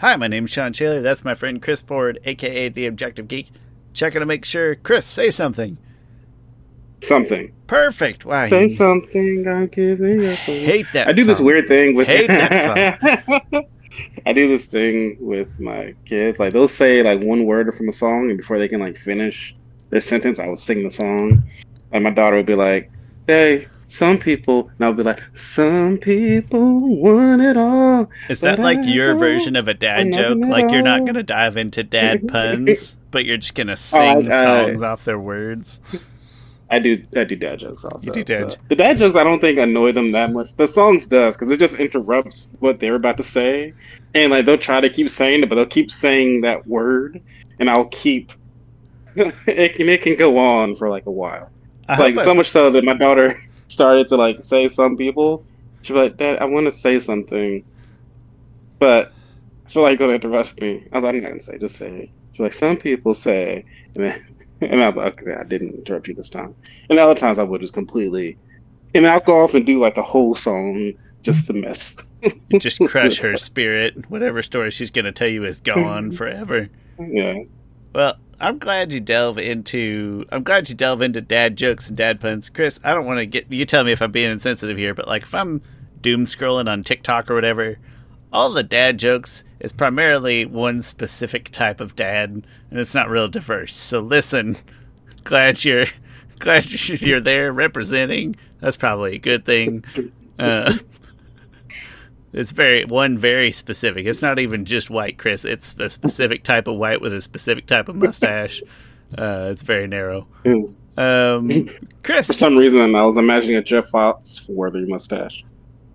Hi, my name's Shawn Schaller. That's my friend Chris Ford, aka The Objective Geek. Checking to make sure. Chris, say something. Something. Perfect. Wow. Say something. Give it. a- hate that. I do this weird thing with. Hate that I do this thing with my kids. Like they'll say like one word from a song, and before they can like finish their sentence, I will sing the song. And my daughter would be like, "Hey, some people," and I'll be like, "Some people want it all." Is that like I your version of a dad joke? Like you're not going to dive into dad puns, but you're just going to oh, I- sing I- songs off their words? I do. I do dad jokes also. You do dad so- The dad jokes I don't think annoy them that much. The songs does because it just interrupts what they're about to say, and like they'll try to keep saying it, but they'll keep saying that word, and I'll keep. it, can, it can go on for like a while. I like so much so that my daughter started to like say some people. She's like, "Dad, I want to say something," but I feel like you're gonna interrupt me. I was like, "I'm not gonna say. Just say." it." She's like, "Some people say," and then and I was like, "Okay, I didn't interrupt you this time." And other times I would just completely, and I'll go off and do like the whole song just to mess. just crush her spirit. Whatever story she's going to tell you is gone forever. Yeah. Well, I'm glad you delve into. I'm glad you delve into dad jokes and dad puns, Chris. I don't want to get you. Tell me if I'm being insensitive here, but like if I'm doom scrolling on TikTok or whatever, all the dad jokes is primarily one specific type of dad, and it's not real diverse. So listen, glad you're glad you're there representing. That's probably a good thing. Uh, it's very one very specific. It's not even just white, Chris. It's a specific type of white with a specific type of mustache. Uh, it's very narrow. Mm. Um, Chris, For some reason, I was imagining a Jeff Foxworthy mustache.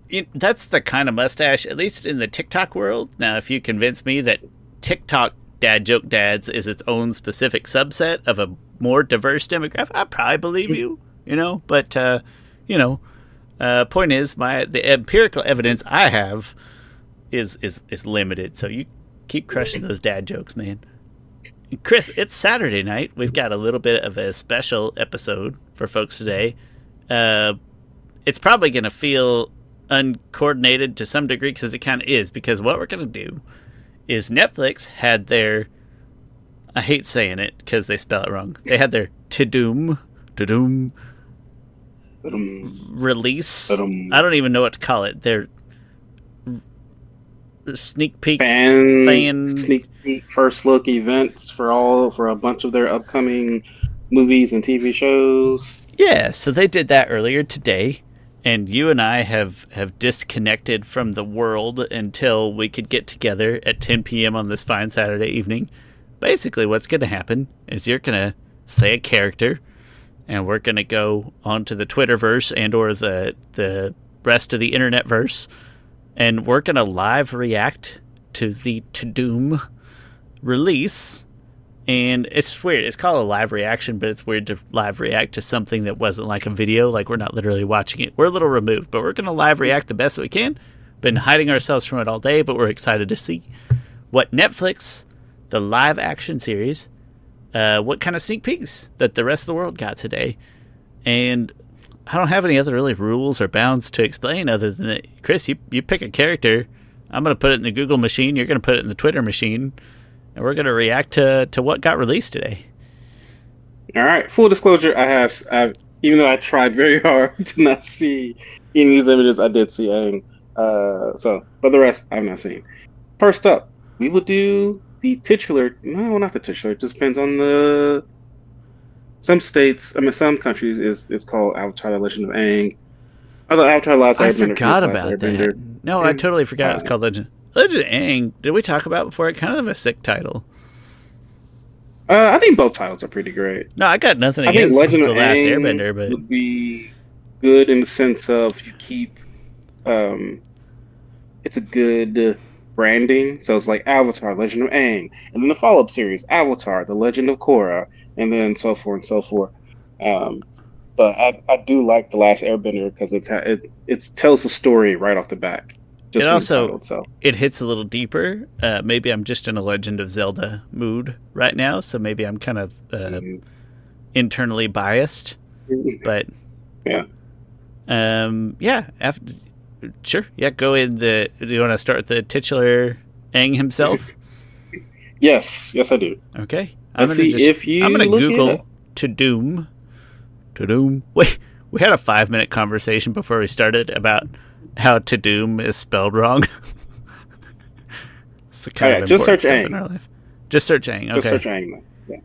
it, that's the kind of mustache, at least in the TikTok world. Now, if you convince me that TikTok dad joke dads is its own specific subset of a more diverse demographic, I probably believe you. You know, but uh, you know, uh, point is, my the empirical evidence I have is is is limited. So you keep crushing those dad jokes, man. Chris, it's Saturday night. We've got a little bit of a special episode for folks today. Uh, it's probably going to feel uncoordinated to some degree because it kind of is. Because what we're going to do is Netflix had their. I hate saying it because they spell it wrong. They had their Tudum to Um, Mm, release. I don't even know what to call it. Their sneak peek. fan, Fan- sneak peek first look events for all for a bunch of their upcoming movies and TV shows. Yeah, so they did that earlier today, and you and I have have disconnected from the world until we could get together at 10 p.m. on this fine Saturday evening. Basically, what's going to happen is you're going to say a character, and we're going to go onto the Twitterverse and or the the rest of the internet verse, and we're going to live react to the Tudum release and it's weird. It's called a live reaction, but it's weird to live react to something that wasn't like a video. Like we're not literally watching it. We're a little removed, but we're going to live react the best that we can. Been hiding ourselves from it all day, but we're excited to see what Netflix, the live action series, uh, what kind of sneak peeks that the rest of the world got today. And I don't have any other really rules or bounds to explain other than that, Chris, you, you pick a character. I'm going to put it in the Google machine. You're going to put it in the Twitter machine and we're going to react to, to what got released today. All right. Full disclosure: I have, I've, even though I tried very hard to not see any of these images, I did see Aang. Uh, so, but the rest I've not seen. First up, we will do the titular. No, not the titular. It just depends on the. Some states, I mean, some countries is it's called Avatar: The Legend of Aang. Other Avatar: Last I Airbender, forgot about that. No, I totally forgot. It's uh, called Legend. Legend of Aang. Did we talk about before? It kind of a sick title. Uh, I think both titles are pretty great. No, I got nothing I think against Legend the of Last Aang Airbender, but would be good in the sense of you keep um, it's a good branding. So it's like Avatar, Legend of Aang, and then the follow-up series, Avatar, The Legend of Korra, and then so forth and so forth. Um, but I, I do like the Last Airbender because it's it it tells the story right off the bat. It also- title itself. it hits a little deeper. Uh, maybe I'm just in a Legend of Zelda mood right now, so maybe I'm kind of uh, Mhm. internally biased. But Yeah. um, yeah. After, sure, yeah. Go in the. Do you want to start with the titular Aang himself? Yes, yes, I do. Okay. I'm Let's gonna see just, if you I'm gonna Google Tudum. To doom. Wait, we had a five minute conversation before we started about how Tudum is spelled wrong. it's the kind oh, Alright, of just search stuff in our life. Just search Aang. Okay. Just search Aang. Yeah.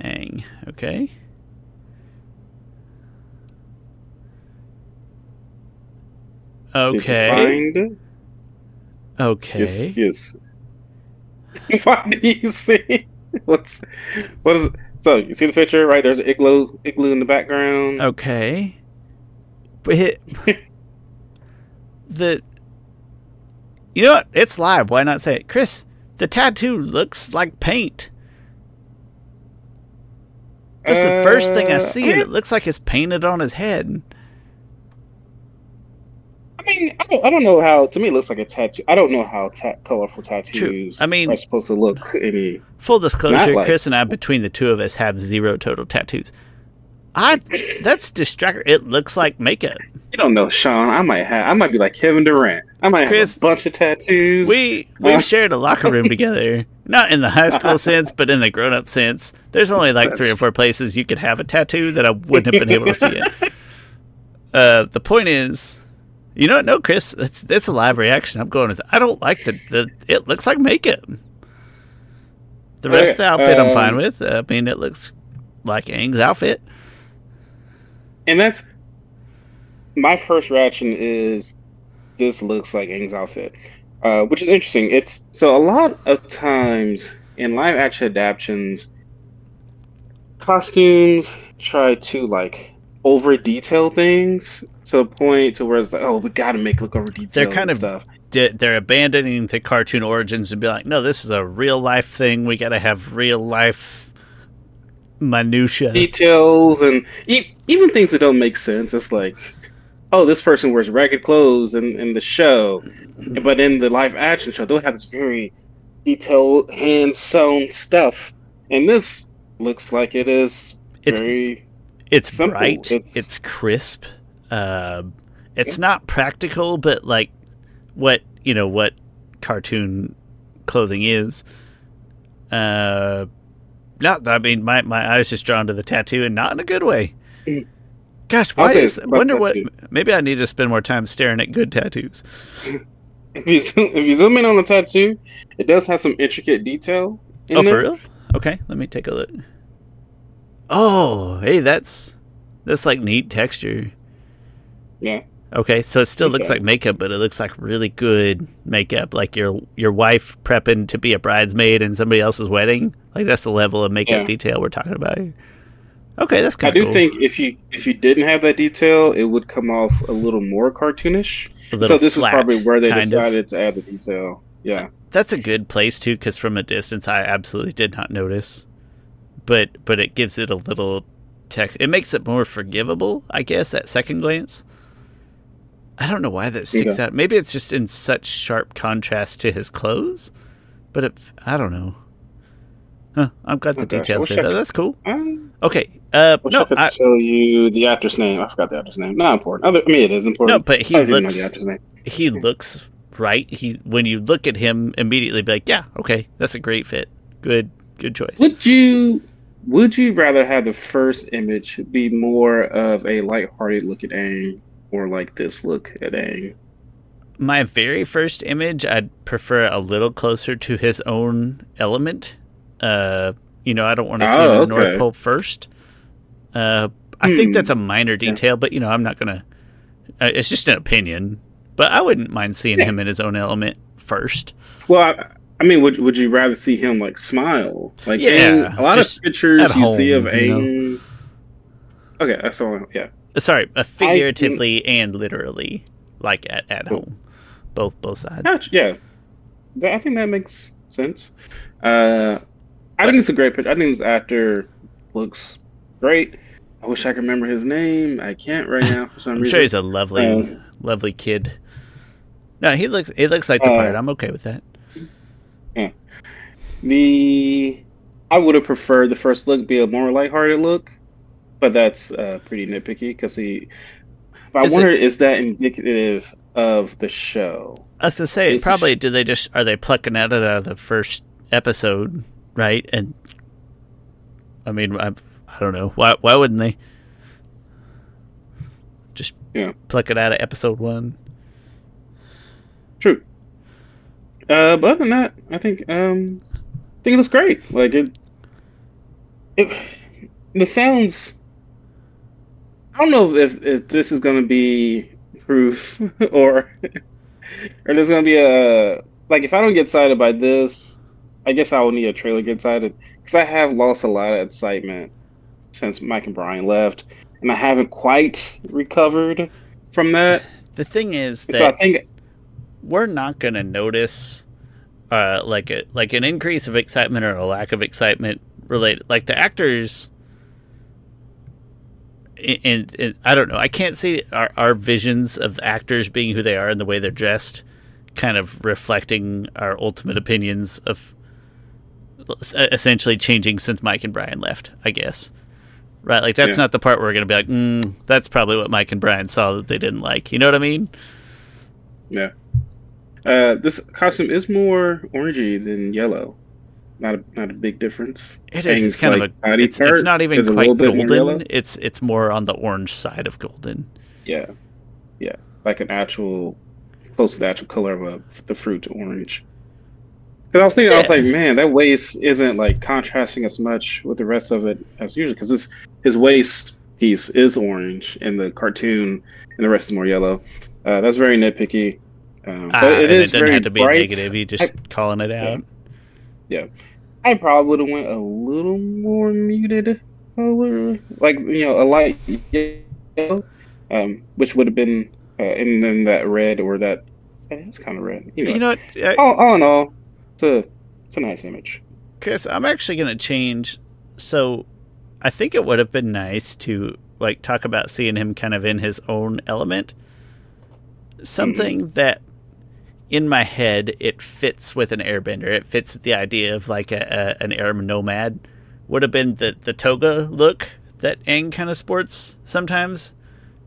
Aang. Okay. Did you Okay. Find? Okay. Yes. Yes. what do you see? What's what is it? So you see the picture, right? There's an igloo igloo in the background. Okay. But it, the You know what? It's live. Why not say it? Chris, the tattoo looks like paint. That's the first thing I Uh, see, and it looks like it's painted on his head. I mean, I don't, I don't know how. To me, it looks like a tattoo. I don't know how ta- colorful tattoos I mean- are supposed to look. Any Full disclosure, like- Chris and I, between the two of us, have zero total tattoos. I that's distracting. It looks like makeup. you don't know, Shawn. I might have. I might be like Kevin Durant. I might Chris, have a bunch of tattoos. We we've Uh. shared a locker room together, not in the high school sense, but in the grown up sense. There's only like three or four places you could have a tattoo that I wouldn't have been able to see it. Uh, the point is, you know what? No, Chris, it's it's a live reaction. I'm going with. I don't like the the. It looks like makeup. The rest of the outfit I'm fine Um, with. I mean, it looks like Aang's outfit. and that's my first reaction is this looks like Aang's outfit, uh, which is interesting. It's so a lot of times in live action adaptations, costumes try to like over detail things to a point to where it's like, oh, we got to make look over detailed. They're kind of stuff. they're abandoning the cartoon origins and be like, no, this is a real life thing. We got to have real life minutia. details and e- even things that don't make sense. It's like, oh, this person wears ragged clothes in, in the show, mm-hmm. but in the live action show, they'll have this very detailed, hand sewn stuff. And this looks like it is It's very. It's simple. bright. It's, It's- crisp. Uh, it's not practical, but like what you know what cartoon clothing is. Uh, not. I mean, my my eye was just drawn to the tattoo, and not in a good way. Mm. Gosh, why is? about Wonder what? tattoo. Maybe I need to spend more time staring at good tattoos. If you zoom, if you zoom in on the tattoo, it does have some intricate detail. In oh, there. for real? Okay, let me take a look. Oh, hey, that's that's like neat texture. Yeah. Okay, so it still looks like makeup, but it looks like really good makeup, like your your wife prepping to be a bridesmaid in somebody else's wedding. Like that's the level of makeup Yeah. detail we're talking about here. Okay, that's I do cool. think if you if you didn't have that detail, it would come off a little more cartoonish. a little So this flat, is probably where they kind of. decided to add the detail. Yeah. That's a good place too, because from a distance, I absolutely did not notice. But but it gives it a little tech. It makes it more forgivable, I guess, at second glance. I don't know why that sticks Okay. out. Maybe it's just in such sharp contrast to his clothes. But it, I don't know. Huh, I've got the gosh, I details wish there. That's cool. Um, Okay. Uh, wish no, I could I, tell you the actor's name. I forgot the actor's name. Not important. Other, I mean, it is important. no, but he I don't even know looks name. he looks right. He when you look at him immediately, be like, yeah, okay, that's a great fit. Good, good choice. Would you would you rather have the first image be more of a lighthearted look at Aang or like this look at Aang? my very first image i'd prefer a little closer to his own element uh you know i don't want to see Oh, him in the north pole first uh i think Hmm. that's a minor detail but you know i'm not gonna uh, it's just an opinion but i wouldn't mind seeing Yeah. him in his own element first Well, I, I mean, would would you rather see him like smile? Like Yeah, Aang, a lot of pictures you see of home, you know? Aang. Okay, that's all. Yeah, sorry uh, figuratively and literally like at, at Cool. home both both sides Gotcha, yeah. I think that makes sense. Uh, I think it's a great picture. I think this actor looks great. I wish I could remember his name. I can't right now for some i'm reason. sure he's a lovely Uh, lovely kid no he looks he looks like the Uh, part i'm okay with that The I would have preferred the first look be a more lighthearted look, but that's uh, pretty nitpicky because he. But I Is it- wonder is that indicative of the show. I was to say, It's a probably do they just are they plucking at it out of the first episode, right? And I mean, I, I don't know why. Why wouldn't they just Yeah. pluck it out of episode one? True. Uh, but other than that, I think um, I think it looks great. Like it, it, the sounds. I don't know if if this is gonna be proof or or there's gonna be a like if I don't get excited by this, I guess I will need a trailer to get excited because I have lost a lot of excitement since Mike and Bryan left, and I haven't quite recovered from that. The thing is So I that think we're not going to notice uh, like a like an increase of excitement or a lack of excitement related. Like the actors, and, and I don't know. I can't see our our visions of actors being who they are and the way they're dressed, kind of reflecting our ultimate opinions of essentially changing since Mike and Bryan left. I guess. Right, like that's Yeah. not the part where we're gonna be like, mm, that's probably what Mike and Bryan saw that they didn't like. You know what I mean? Yeah. Uh, this costume is more orangey than yellow. Not a not a big difference. It is. It's kind like, of a. It's, it's not even quite little bit more yellow. golden. It's it's more on the orange side of golden. Yeah, yeah, like an actual close to the actual color of a, the fruit orange. Because I was thinking, I was like, man, that waist isn't like contrasting as much with the rest of it as usual. Because his his waist piece is orange in the cartoon, and the rest is more yellow. Uh, that's very nitpicky. Um, Ah, it is doesn't very have to be bright. negative. You just I- calling it out. Yeah. I probably would have went a little more muted color, like you know, a light yellow, um, which would have been, uh, and then that red or that. eh, It's kind of red. You know, You know what, I- all, all in all, it's a it's a nice image. Chris? I'm actually going to change. So, I think it would have been nice to like talk about seeing him kind of in his own element. Something Mm-hmm. that in my head it fits with an airbender. It fits with the idea of like a, a an air nomad. Would have been the the toga look that Aang kind of sports sometimes.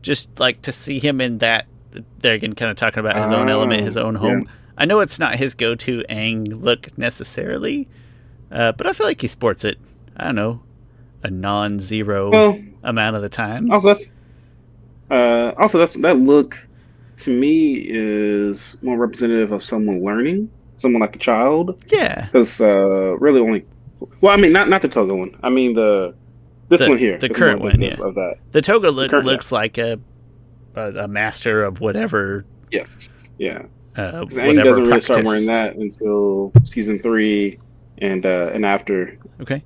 Just like to see him in that. There again, kind of talking about his own element, his Oh, own home. I know it's not his go-to Aang look necessarily, uh, but I feel like he sports it. I don't know, a non-zero Well, amount of the time. also that's uh, also that's that look to me is more representative of someone learning, someone like a child. Yeah, Because uh, really only, well, I mean, not not the Toga one. I mean the this The- one here. the current one, indicative of that. the toga look Current- looks like a, a a master of whatever Yes. Yeah. uh, Because Aang doesn't really practice. start wearing that until season three, and uh, and after Okay,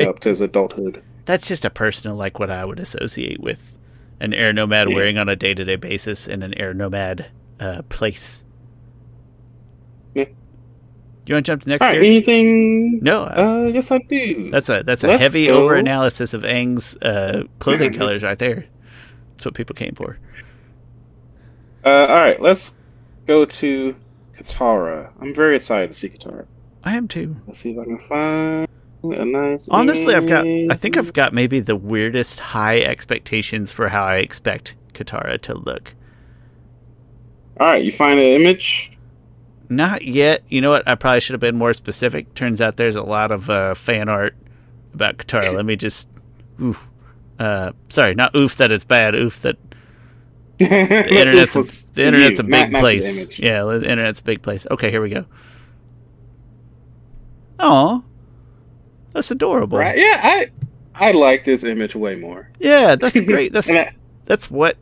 up to his adulthood. that's just a personal like what I would associate with an air nomad Yeah. wearing on a day-to-day basis in an air nomad uh, place. Yeah. You want to jump to next All right. Anything? No, uh, Uh, yes, I do. That's a that's a Let's heavy go. over analysis of Aang's uh, clothing colors right there. That's what people came for. Uh, all right. Let's go to Katara. I'm very excited to see Katara. I am too. Let's see if I can find. Honestly, I've got I think. I've got maybe the weirdest high expectations for how I expect Katara to look. All right. You find an image. Not yet. You know what? I probably should have been more specific. Turns out there's a lot of uh, fan art about Katara. Let me just oof. Uh, sorry, not oof that it's bad. Oof that the internet's a, the internet's a big place. Yeah, the internet's a big place. Okay, here we go. Oh, that's adorable. Right? Yeah, I I like this image way more. Yeah, that's great. That's I- that's what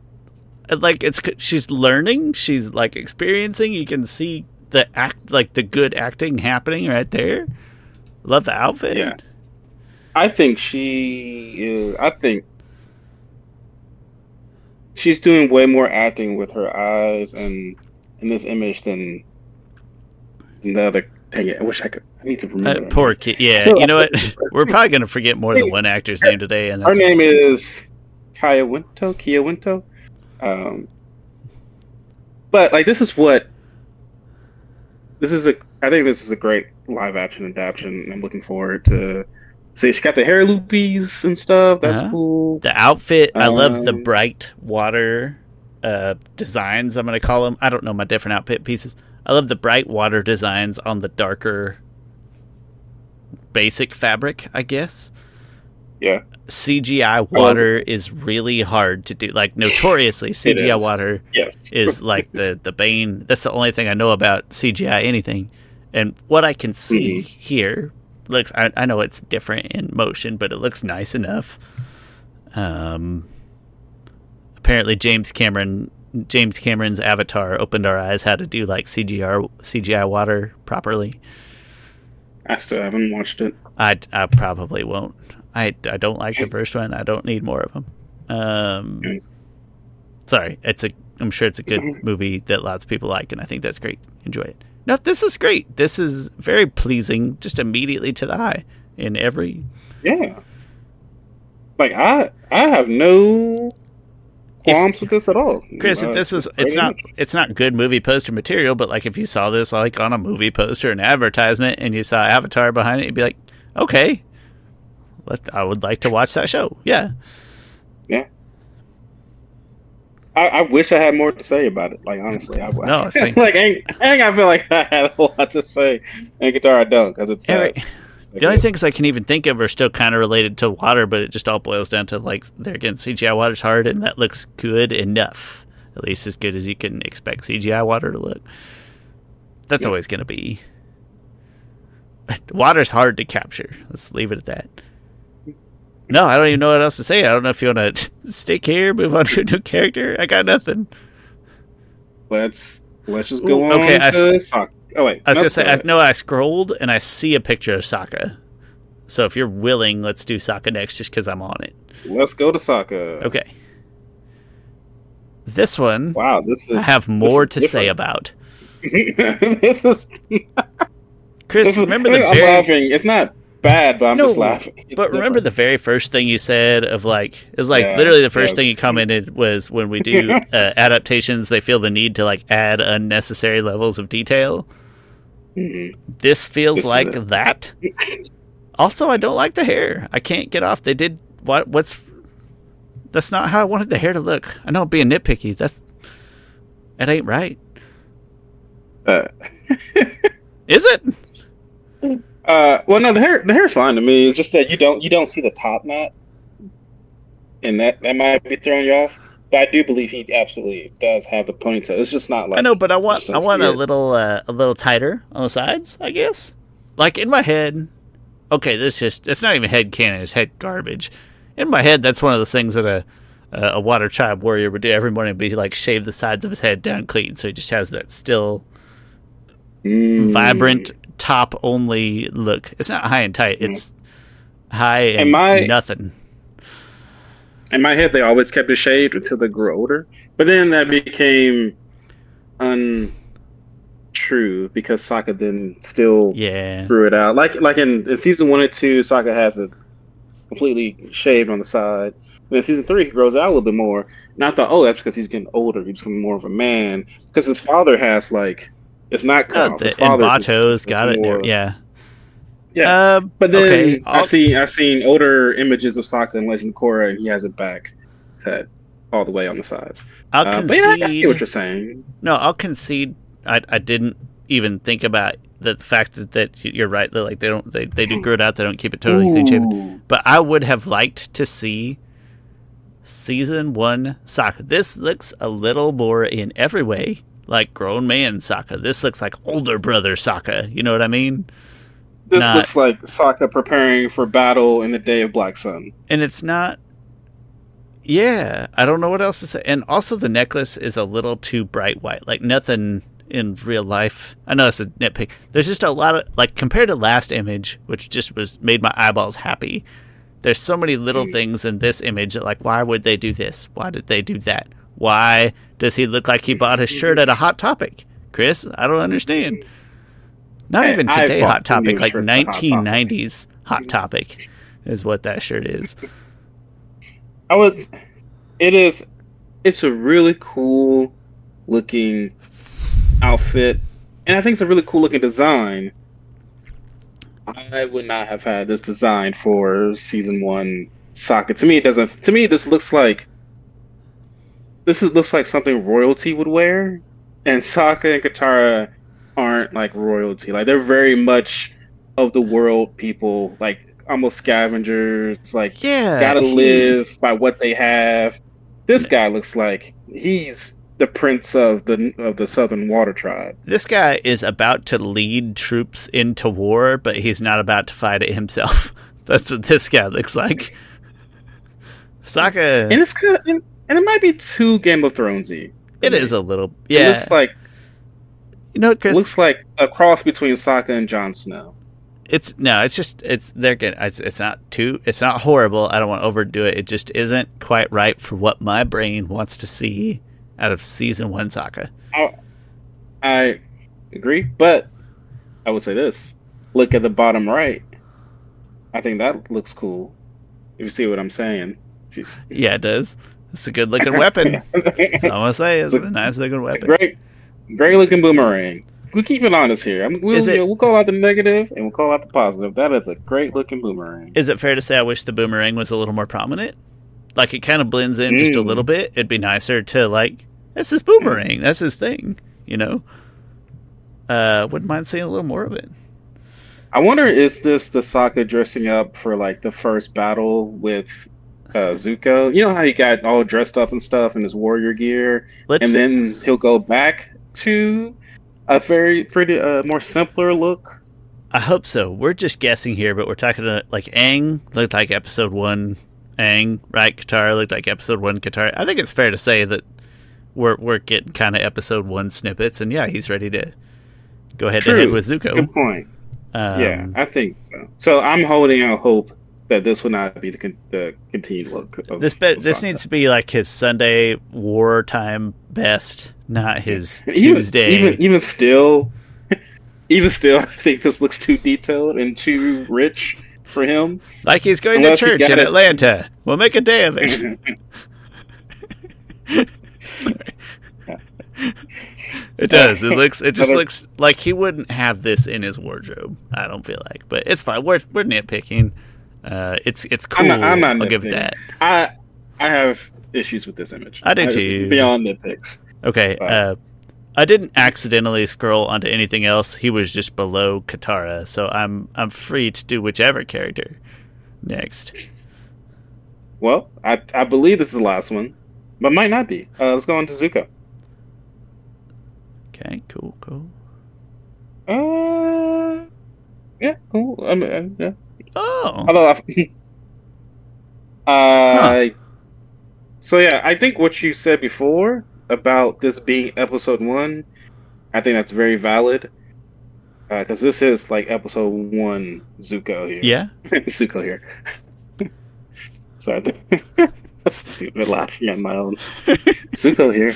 like it's she's learning. She's like experiencing. You can see the act like the good acting happening right there. Love the outfit. Yeah. I think she is. I think she's doing way more acting with her eyes and in this image than than the other. Dang it! I wish I could. I need to remember. Uh, poor kid. Yeah, So- you know what? We're probably gonna forget more than one actor's name today, and Her name is Kiawentiio. Kia Winto. Um, but like this is what this is a. I think this is a great live action adaptation. I'm looking forward to. See, she got the hair loopies and stuff. That's Uh-huh. cool. the outfit. I love the Um, bright water uh, designs. I'm gonna call them. I don't know my different outfit pieces. I love the bright water designs on the darker, basic fabric. I guess. Yeah. CGI water is really hard to do. Like notoriously, CGI is. water Yes. is like the the bane. That's the only thing I know about CGI anything. And what I can see here looks. I, I know it's different in motion, but it looks nice enough. Um. Apparently, James Cameron James Cameron's Avatar opened our eyes how to do like CGI CGI water properly. I still haven't watched it. I, I probably won't. I, I don't like the first one. I don't need more of them. Um, sorry, it's a. I'm sure it's a good movie that lots of people like, and I think that's great. Enjoy it. No, this is great. This is very pleasing, just immediately to the eye in every. Yeah. Like I, I have no qualms with this at all. Chris, Uh, if this was, it's not, it's not good movie poster material, but like if you saw this like on a movie poster, an advertisement, and you saw Avatar behind it, you'd be like, okay, let, I would like to watch that show. Yeah. I, I wish I had more to say about it. Like honestly, I, No, like- like I ain't, I ain't. I feel like I had a lot to say. And Katara, I don't, because it's. Yeah, uh. The only things I can even think of are still kind of related to water, but it just all boils down to like they're again, CGI water's hard, and that looks good enough. At least as good as you can expect CGI water to look. That's Yeah. always going to be. Water's hard to capture. Let's leave it at that. No, I don't even know what else to say. I don't know if you want to stick here, move on to a new character. I got nothing. Let's let's just go Ooh, on okay, I to Sokka. Oh wait, I was no, gonna say, I, no, I scrolled and I see a picture of Sokka. So if you're willing, let's do Sokka next, just because I'm on it. let's go to Sokka. Okay. This one Wow, this is. I have more to say about. this is. Chris, This is remember the I'm very laughing. It's not bad, but I'm No, just laughing. It's but remember the very first thing you said of like is like Yeah, literally the first yes. thing you commented was when we do uh, adaptations they feel the need to like add unnecessary levels of detail. Mhm. This feels This like that. Also, I don't like the hair. I can't get off. They did what? What's? That's not how I wanted the hair to look. I know I'm being nitpicky. That's it ain't right. Uh, Is it? Uh, well, no, the hair the hair's fine to me. It's just that you don't you don't see the top knot, and that that might be throwing you off. But I do believe he absolutely does have the ponytail. It's just not like I know, but I want I want a little uh, a little tighter on the sides. I guess. Like in my head. Okay, this just it's not even head canon. It's head garbage. In my head, that's one of those things that a a water tribe warrior would do every morning. Be like shave the sides of his head down clean, so he just has that still Mm. vibrant top only look. It's not high and tight. It's high and Am I- nothing. In my head, they always kept it shaved until they grew older. But then that became untrue because Sokka then still Yeah. grew it out. Like like in, in season one and two, Sokka has it completely shaved on the side. And in season three, he grows out a little bit more. And I thought, oh, that's because he's getting older. He's becoming more of a man. Because his father has like, it's not cut Oh, the, His and father's Bato's got it. more- Yeah. Yeah. Uh, But then okay, I I'll- see I've seen older images of Sokka in Legend of Korra, and he has it back cut all the way on the sides. I'll Uh, but yeah, I- concede. what you're saying. No, I'll concede. I, I didn't even think about the fact that, that you're right. That like they don't they, they do grow it out. They don't keep it totally clean shaven. But I would have liked to see season one Sokka. This looks a little more in every way like grown man Sokka. This looks like older brother Sokka. You know what I mean? This not- looks like Sokka preparing for battle in the Day of Black Sun. and it's not yeah i don't know what else to say. And also the necklace is a little too bright white like nothing in real life. I know it's a nitpick. There's just a lot of like compared to last image which just was made my eyeballs happy there's so many little hmm. things in this image that like why would they do this? Why did they do that? Why does he look like he bought his shirt at a hot topic? Chris i don't understand hmm. Not even today hot topic like shirts at Hot Topic. 1990s hot topic is what that shirt is I would. It is. It's a really cool looking outfit, and I think it's a really cool looking design. I would not have had this design for season one Sokka. To me, it doesn't. To me, this looks like this is, looks like something royalty would wear, and Sokka and Katara aren't like royalty. Like they're very much of the world people, like almost scavengers. Like Yeah, gotta he- live by what they have. This guy looks like he's the prince of the of the Southern Water Tribe. This guy is about to lead troops into war, but he's not about to fight it himself. That's what this guy looks like. Sokka, And it's kind of, and, and it might be too Game of Thronesy. it is a little, It yeah. looks like you know, Chris, looks like a cross between Sokka and Jon Snow. it's no, it's just it's they're good. It's, it's not too, it's not horrible. I don't want to overdo it. It just isn't quite right for what my brain wants to see out of season one Sokka. I agree, but I would say this: look at the bottom right. I think that looks cool. If you see what I'm saying. Yeah, it does. It's a good looking weapon. That's all I'm gonna say. It's a nice looking It's weapon. great, great looking boomerang. We keep it honest here. I mean, we'll, it- we'll call out the negative and we'll call out the positive. That is a great looking boomerang. Is it fair to say I wish the boomerang was a little more prominent? Like it kind of blends in just a Mm. little bit. It'd be nicer to like that's his boomerang. That's his thing. You know. Uh, wouldn't mind seeing a little more of it. I wonder is this the Sokka dressing up for like the first battle with uh, Zuko? You know how he got all dressed up and stuff in his warrior gear, Let's. and then he'll go back to a very pretty, uh, more simpler look. I hope so. We're just guessing here, but we're talking to like Aang looked like episode one. Aang, right? Katara looked like episode one. Katara. I think it's fair to say that we're we're getting kind of episode one snippets, and yeah, he's ready to go head to True. head with Zuko. Good point. Um, yeah, I think so. So I'm holding out hope that this would not be the, con- the continued look. Of, This be- this needs to be like his Sunday wartime best, not his even, Tuesday. Even even still, even still, I think this looks too detailed and too rich for him. like he's going unless to church in it- Atlanta. We'll make a day of it. It does. It looks. It just looks like he wouldn't have this in his wardrobe. I don't feel like, but it's fine. We're we're nitpicking. Uh, it's it's cool. I'm not- I'm not I'll give it that. I I have issues with this image. I do It's too. Beyond nitpicks. Okay. Uh, I didn't accidentally scroll onto anything else. He was just below Katara, so I'm I'm free to do whichever character next. Well, I I believe this is the last one, but might not be. Uh, let's go on to Zuko. Okay. Cool. Cool. Uh, yeah, cool. I mean, uh, yeah. Oh. Although, uh, so yeah, I think what you said before about this being episode one, I think that's very valid. Because this is like episode one Zuko here. Yeah. Zuko here. Sorry, stupid laughing at my own. Zuko here.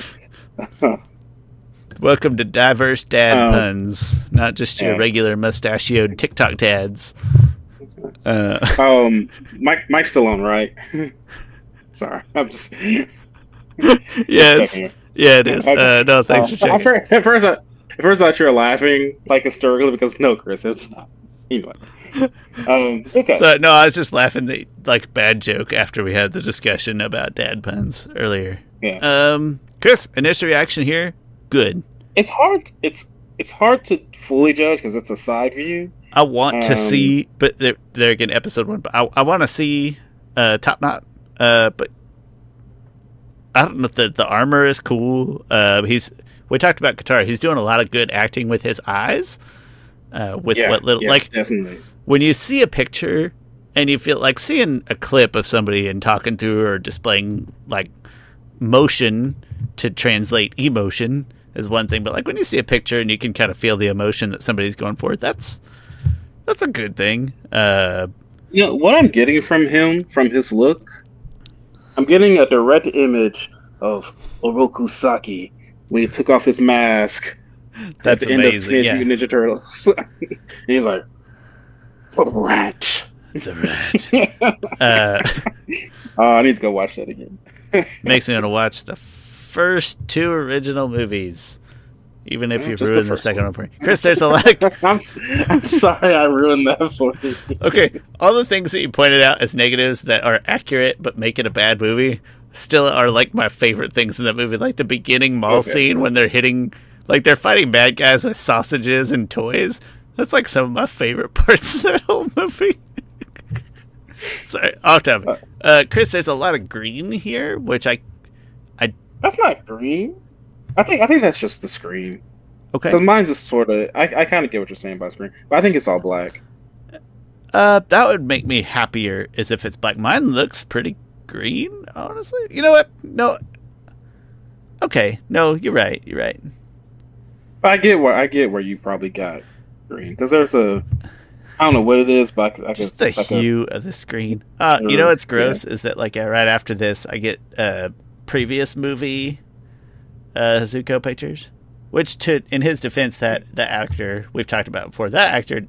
Welcome to diverse dad Um, puns, not just your yeah. regular mustachioed TikTok dads. Uh, um, Mike, Mike's still on, right? Sorry, I'm just. yeah, it's, yeah, it is. Uh, no, thanks Uh, for checking. first, at first, I, at first, I thought you were laughing like hysterically because no, Chris, it's not. Anyway, um, Zuko. So no, I was just laughing the like bad joke after we had the discussion about dad puns earlier. Yeah. Um, Chris, initial reaction here, good. it's hard. It's it's hard to fully judge because it's a side view. I want to Um, see, but they're, they're again episode one. But I, I want to see uh, Top Knot. Uh, but I don't know if the the armor is cool. Uh, he's we talked about Katara. He's doing a lot of good acting with his eyes. Uh, with yeah, what little yeah, like definitely. when you see a picture and you feel like seeing a clip of somebody and talking through or displaying like motion to translate emotion is one thing but like when you see a picture and you can kind of feel the emotion that somebody's going for that's that's a good thing uh You know what I'm getting from him, from his look. I'm getting a direct image of Oroku Saki when he took off his mask. at that's the end of amazing Teenage yeah Mutant Ninja Turtles. and he's like, rat. the red uh Oh, I need to go watch that again. makes me want to watch the first two original movies even if Yeah, you just the ruin the second one for me chris there's a lot I'm, I'm sorry I ruined that for you. okay, all the things that you pointed out as negatives that are accurate but make it a bad movie still are like my favorite things in that movie. Like the beginning mall Okay. scene when they're hitting, like they're fighting bad guys with sausages and toys. That's like some of my favorite parts of that whole movie. Sorry, off topic. Uh, Chris, there's a lot of green here, which I That's not green. I think I think that's just the screen. okay. Because mine's is sort of. I, I kind of get what you're saying by screen, but I think it's all black. Uh, that would make me happier as if it's black. Mine looks pretty green, honestly. You know what? No. Okay, no, you're right. You're right. I get where I get where you probably got green because there's a. I don't know what it is, but I, I Just could, the hue of the screen. Uh, you know what's gross is that like uh, right after this, I get uh previous movie uh Zuko pictures, which to in his defense, that the actor we've talked about before, that actor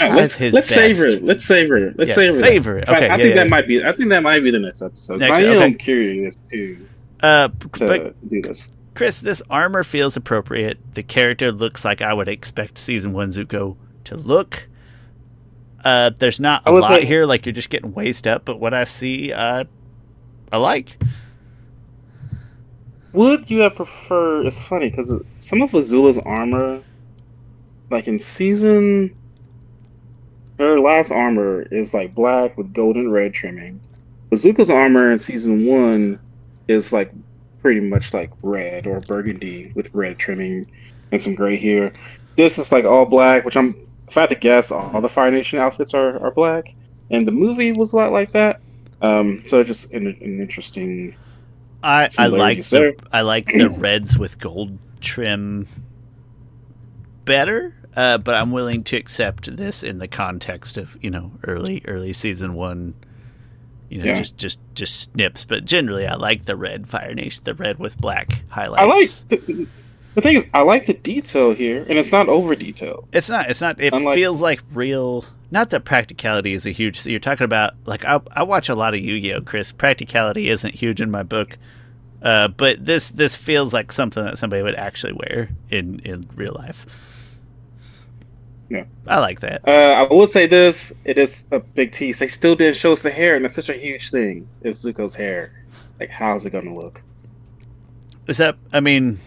Yeah, let's his let's savor it. Let's savor it. Let's Yeah, savor, savor it. Okay, I, I yeah, think that might be. I think that might be the next episode. Next, I am okay. curious too Uh, to but do this. Chris, this armor feels appropriate. The character looks like I would expect season one Zuko to look. Uh, there's not a lot like- here, like you're just getting waist up, but what I see, uh, I like. Would you have preferred? It's funny because some of Azula's armor, like in season, her last armor is like black with gold and red trimming. Bazooka's armor in season one is like pretty much like red or burgundy with red trimming and some gray here. This is like all black, which I'm if I had to guess, all the Fire Nation outfits are, are black. And the movie was a lot like that. Um, so it's just an, an interesting. I, I like the. I like the reds with gold trim better, uh, but I'm willing to accept this in the context of you know early early season one. You know, Yeah. just just just snips, but generally I like the red Fire Nation, the red with black highlights. I like the, the thing is I like the detail here, and it's not over detailed. It's not. It's not. It Unlike- feels like real. Not that practicality is a huge. You're talking about like I, I watch a lot of Yu-Gi-Oh, Chris. Practicality isn't huge in my book, uh, but this this feels like something that somebody would actually wear in in real life. Yeah. I like that. Uh, I will say this: it is a big tease. They still didn't show us the hair, and it's such a huge thing. Is Zuko's hair? Like, how's it gonna look? Is that? I mean,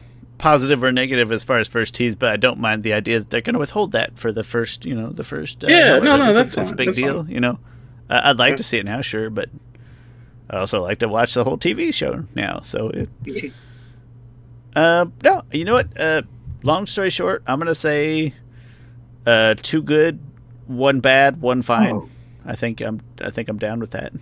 positive or negative as far as first tease, but I don't mind the idea that they're going to withhold that for the first. You know, the first. Uh, Yeah, no, no, a- that's a big that's deal. You know, uh, I'd like Yeah. to see it now, sure, but I also like to watch the whole TV show now. So it, Uh, no, you know what? Uh, long story short, I'm gonna say, uh, two good, one bad, one fine. Oh. I think I'm. I think I'm down with that.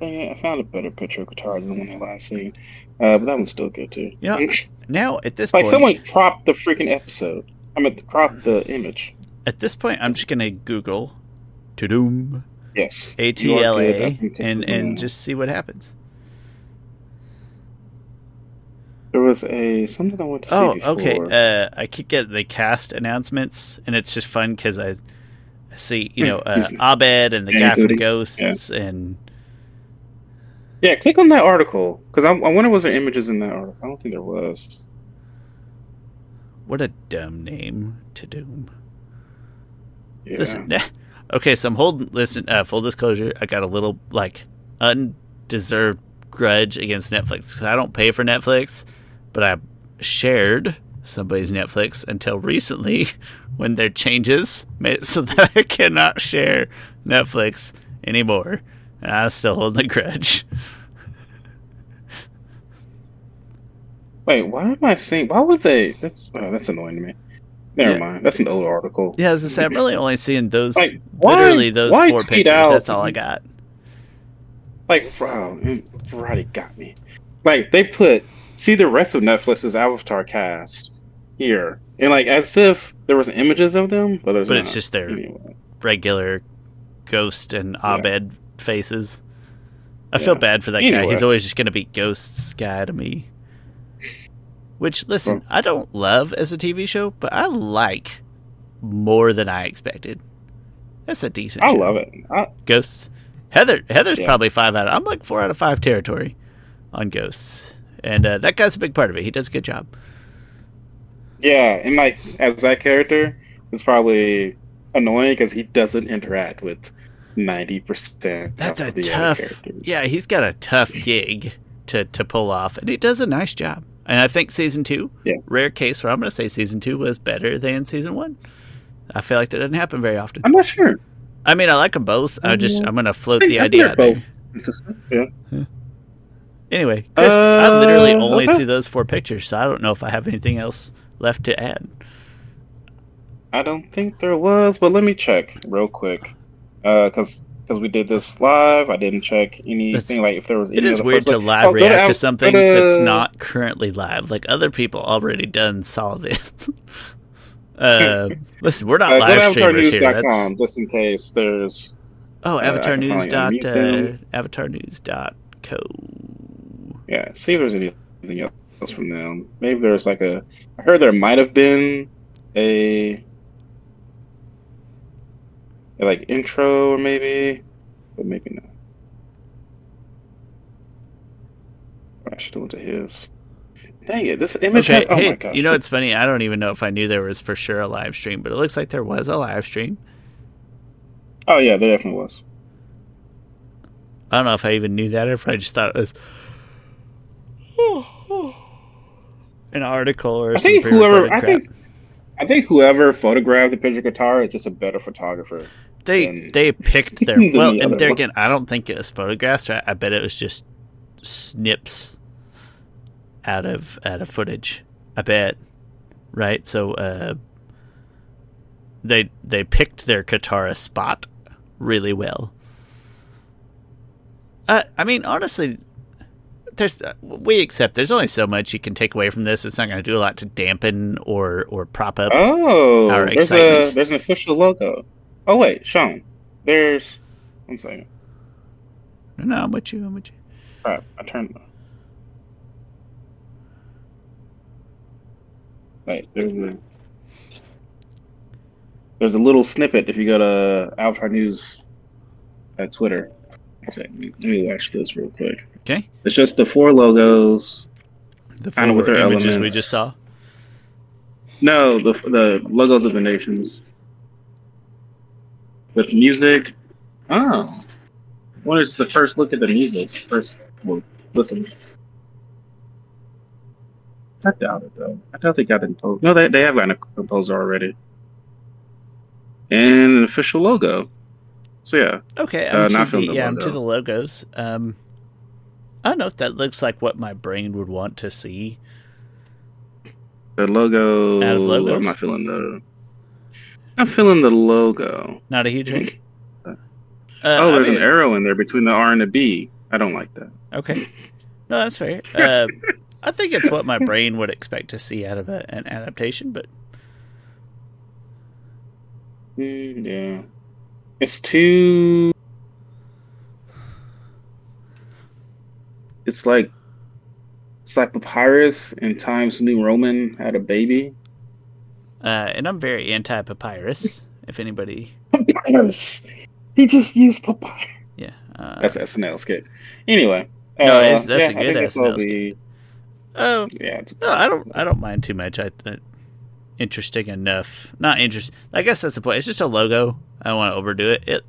I found a better picture of Katara than the one I last seen, uh, but that one's still good too. Yeah. Now at this like point, someone cropped the freaking episode. I mean, cropped the image. at this point, I'm just gonna Google, Tudum Yes. A T L A and and just see what happens. there was a something I wanted to see Oh, okay. Uh, I keep getting the cast announcements, and it's just fun because I, I see you know uh, Abed and the Yeah, guy from Ghosts and Yeah, click on that article because I, I wonder was there images in that article. I don't think there was. what a dumb name Tudum. Yeah. Listen, okay, so I'm holding. Listen, uh, full disclosure, I got a little like undeserved grudge against Netflix because I don't pay for Netflix, but I shared somebody's Netflix until recently when their changes made it so that I cannot share Netflix anymore, I still hold the grudge. Wait, why am I seeing? Why would they? That's oh, that's annoying to me. Never Yeah. mind. That's an old article. Yeah, as I said, I'm really only seeing those. Like why? literally those why four pictures. out- That's all I got. Like, mm, Variety got me. Like they put see the rest of Netflix's Avatar cast here, and like as if there was images of them, but there's But not. it's just their Anyway. regular Ghost and Yeah. Faces. I Yeah. feel bad for that guy. He's always just going to be Ghost's guy to me. Which, listen, Well- I don't love as a TV show, but I like more than I expected. That's a decent. I show. love it. I, Ghosts. Heather. Heather's Yeah. probably five out. of I'm like four out of five territory on Ghosts, and uh, that guy's a big part of it. He does a good job. yeah, and like as that character, it's probably annoying because he doesn't interact with ninety percent. That's a tough. Yeah, he's got a tough gig to to pull off, and he does a nice job. And I think season two, Yeah. rare case where I'm going to say season two was better than season one. I feel like that doesn't happen very often. I'm not sure. I mean, I like them both. I just I'm going to float the idea think out they're there. It's just- yeah. Anyway, Chris, I literally Uh, only okay. see those four pictures, so I don't know if I have anything else left to add. I don't think there was, but let me check real quick. Uh, cause because we did this live, I didn't check anything That's- like if there was. It is weird to live Oh, react to something to- that's not currently live. Like other people already done saw this. uh, listen, we're not Uh, live streamers here. That's, just in case there's. oh, uh, avatar news finally dot uh, avatar news dot co. Yeah, see if there's anything else from them. Maybe there's like a. I heard there might have been a. like intro or maybe, but maybe not. I should have went to his. Dang it! This image Okay, has. Oh hey, my gosh! you know it's funny. I don't even know if I knew there was for sure a live stream, but it looks like there was a live stream. Oh yeah, there definitely was. I don't know if I even knew that or if I just thought it was an article or I think whoever. I think. I think whoever photographed the picture Katara is just a better photographer. they than- they picked their well, the and there again. I don't think it was photographs. I, I bet it was just snips out of out of footage. I bet, right? So uh, they they picked their Katara spot really well. Uh, I mean, honestly, there's uh, we accept there's only so much you can take away from this. It's not going to do a lot to dampen or or prop up. Oh, Our there's excitement. a there's an official logo. Oh wait, Shawn, there's one second. No, I'm with you. I'm with you. Crap, I turned. Wait, there's a there's a little snippet if you go to Avatar News at Twitter. Let me, let me watch this real quick. Okay. It's just the four logos. The Kinda with their images we just saw. No, the the logos of the nations with music. Oh, what is the first look at the music? First, well, listen. I doubt it though. I doubt they got it composed. No, they they have gotten a composer already, and an official logo. So yeah, Okay, Uh, I'm, not to, from the, the yeah, I'm to the logos. Um, I don't know if that looks like what my brain would want to see. the logo. Out of logos? I'm not feeling the. I'm feeling the logo. Not a huge fan. Uh, oh, I there's mean- an arrow in there between the R and the B. I don't like that. Okay, no, that's fair. Uh, I think it's what my brain would expect to see out of a, an adaptation, but Mm, yeah. It's too. It's like. It's like Papyrus in Times New Roman had a baby. uh, and I'm very anti papyrus. If anybody, Papyrus! He just used Papyrus. yeah, uh, That's SNL skit. Anyway. No, uh, it's- that's yeah, a I good think SNL skit. oh, Yeah. it's- no, I don't, I don't mind too much. I, I interesting enough. Not interesting. I guess that's the point. It's just a logo. I don't want to overdo it. It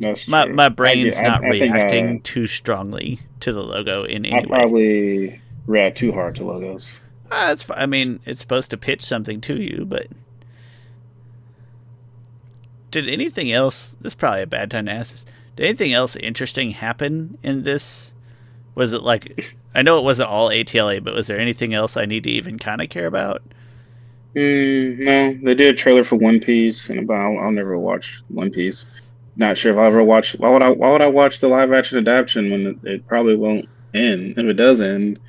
That's my true. my I brain's I- not I uh, reacting too strongly to the logo in I any way. probably react too hard to logos. Ah, it's. I mean, it's supposed to pitch something to you, but did anything else? This is probably a bad time to ask this. Did anything else interesting happen in this? Was it like? I know it wasn't all ATLA, but was there anything else I need to even kind of care about? Mm, no, they did a trailer for One Piece, and about I'll, I'll never watch One Piece. Not sure if I'll ever watch. Why would I? Why would I watch the live action adaptation when it, it probably won't end? If it does end,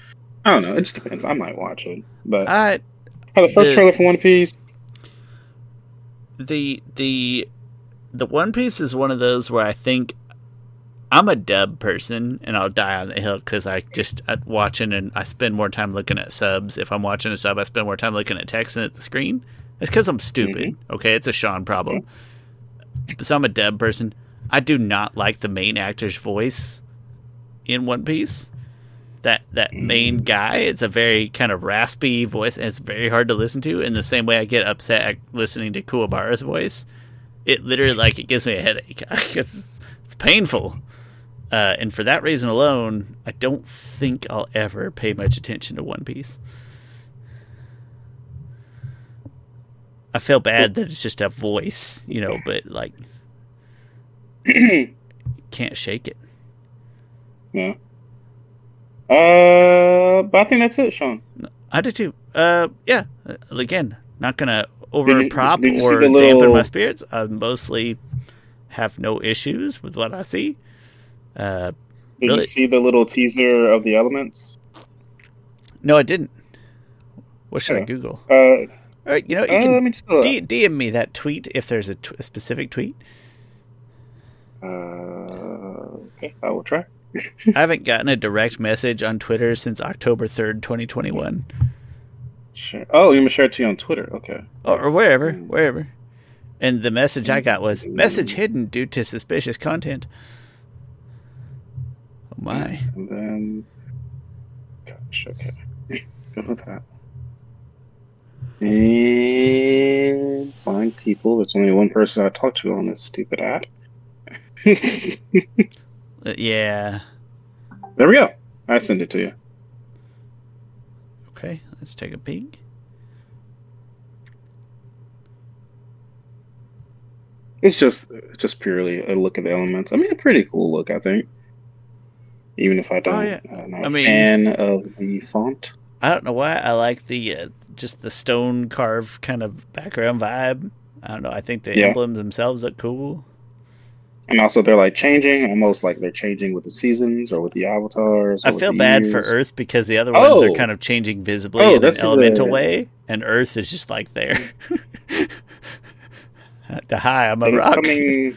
I don't know. It just depends. I might watch it, but I oh, the first the- trailer for One Piece. the the the One Piece is one of those where I think I'm a dub person, and I'll die on the hill because I just I watching and I spend more time looking at subs. If I'm watching a sub, I spend more time looking at text than at the screen. It's because I'm stupid. Mm-hmm. Okay, it's a Shawn problem. So I'm a dub person. I do not like the main actor's voice in One Piece. That that main guy, it's a very kind of raspy voice, and it's very hard to listen to. In the same way, I get upset at listening to Kuwabara's voice it literally like it gives me a headache. it's, it's painful. Uh, and for that reason alone, I don't think I'll ever pay much attention to One Piece. I feel bad that it's just a voice, you know, but like can't shake it. Yeah. Uh, but I think that's it, Shawn. I did too. Uh, yeah. Again, not gonna over you- prop did you see or the dampen my spirits. I mostly have no issues with what I see. Uh, Did Really? you see the little teaser of the elements? no, I didn't. What should I Google? Uh, right, you know, you uh, can let me just D- DM me that tweet if there's a, t- a specific tweet. Uh, okay, I will try. I haven't gotten a direct message on Twitter since October 3rd, 2021. Sure. Oh, you gonna share it to you on Twitter? Okay. Or, or wherever, wherever. And the message I got was message hidden due to suspicious content. Oh my. And then, gosh, okay, good with that. And find people. There's only one person I talked to on this stupid app. Uh, yeah. there we go. I send it to you. Okay, let's take a peek. It's just just purely a look at the elements. I mean, a pretty cool look, I think. Even if I don't, Oh, yeah. uh, not I mean- fan of the font. I don't know why I like the uh, just the stone carved kind of background vibe. I don't know. I think the Yeah. emblems themselves look cool. And also, they're like changing, almost like they're changing with the seasons or with the avatars. I feel bad for. Earth because the other ones are Oh. kind of changing visibly Oh, in an elemental the- way, and Earth is just like there. the high, I'm a rock. coming.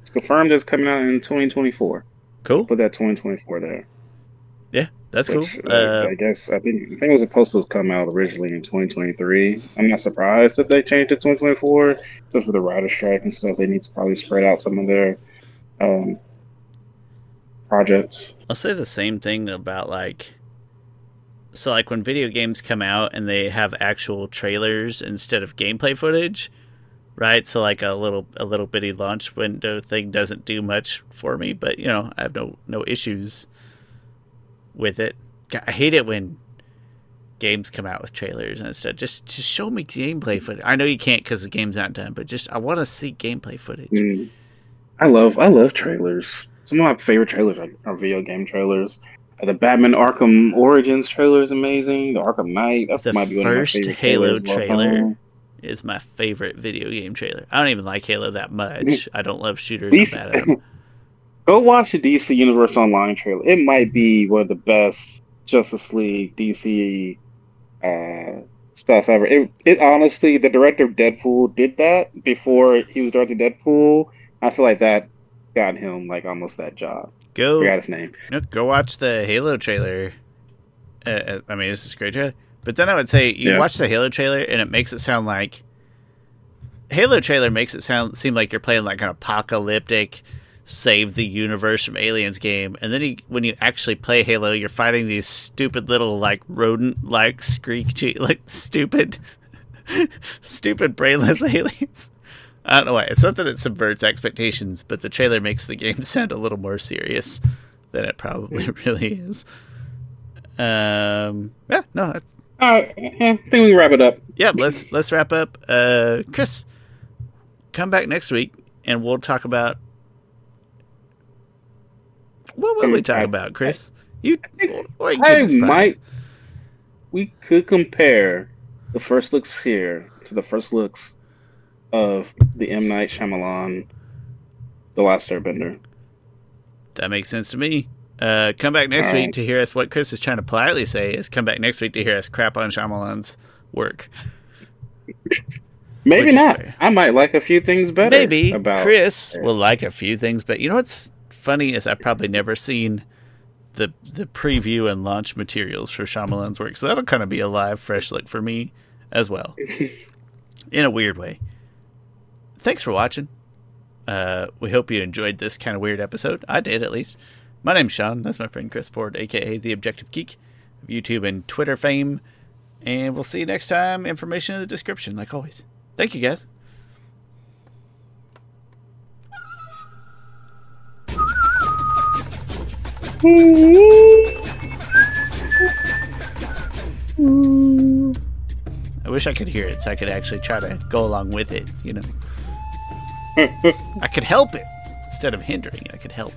It's confirmed it's coming out in 2024. Cool. Put that 2024 there. That's cool. Which, uh, Uh, I guess I think I think it was supposed to come out originally in 2023. I'm not surprised that they changed it to 2024 just with the writer strike and stuff. They need to probably spread out some of their um, projects. I'll say the same thing about like so like when video games come out and they have actual trailers instead of gameplay footage, right? So like a little a little bitty launch window thing doesn't do much for me, but you know, I have no no issues with it. I hate it when games come out with trailers and stuff. just just show me gameplay footage. I know you can't cuz the game's not done, but just I want to see gameplay footage. Mm. I love I love trailers. Some of my favorite trailers are, are video game trailers. Uh, The Batman Arkham Origins trailer is amazing. The Arkham Knight that's The might be one of my first Halo trailer is my favorite video game trailer. I don't even like Halo that much. I don't love shooters. These- I'm bad at 'em. Go watch the DC Universe Online trailer. It might be one of the best Justice League DC uh, stuff ever. It, it honestly, the director of Deadpool did that before he was directing Deadpool. I feel like that got him like almost that job. Go, Forgot his name. no, go watch the Halo trailer. Uh, Uh, I mean, this is a great trailer. But then I would say you Yeah. watch the Halo trailer, and it makes it sound like Halo trailer makes it sound seem like you're playing like an apocalyptic save the universe from aliens game and then you, when you actually play halo you're fighting these stupid little like rodent like screechy like stupid stupid brainless aliens i don't know why it's not that it subverts expectations but the trailer makes the game sound a little more serious than it probably really is um yeah no that's All right, yeah, I think we can wrap it up. yeah, let's let's wrap up. Uh, Chris, come back next week and we'll talk about what will we talk about, Chris? You, you I might. We could compare the first looks here to the first looks of the M Night Shyamalan, The Last Airbender. That makes sense to me. Uh, come back next All week right. to hear us. What Chris is trying to politely say is come back next week to hear us crap on Shyamalan's work. Maybe not. I might like a few things better. Maybe about Chris will like a few things, but you know what's funny is I've probably never seen the the preview and launch materials for Shyamalan's work, so that'll kind of be a live, fresh look for me as well, in a weird way. Thanks for watching. Uh, we hope you enjoyed this kind of weird episode. I did, at least. My name's Shawn. That's my friend Chris Ford, aka the Objective Geek, of YouTube and Twitter fame. And we'll see you next time. Information in the description, like always. Thank you, guys. I wish I could hear it so I could actually try to go along with it, you know. I could help it instead of hindering it. I could help.